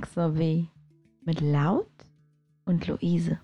Montag sowie mit Laut und Luise.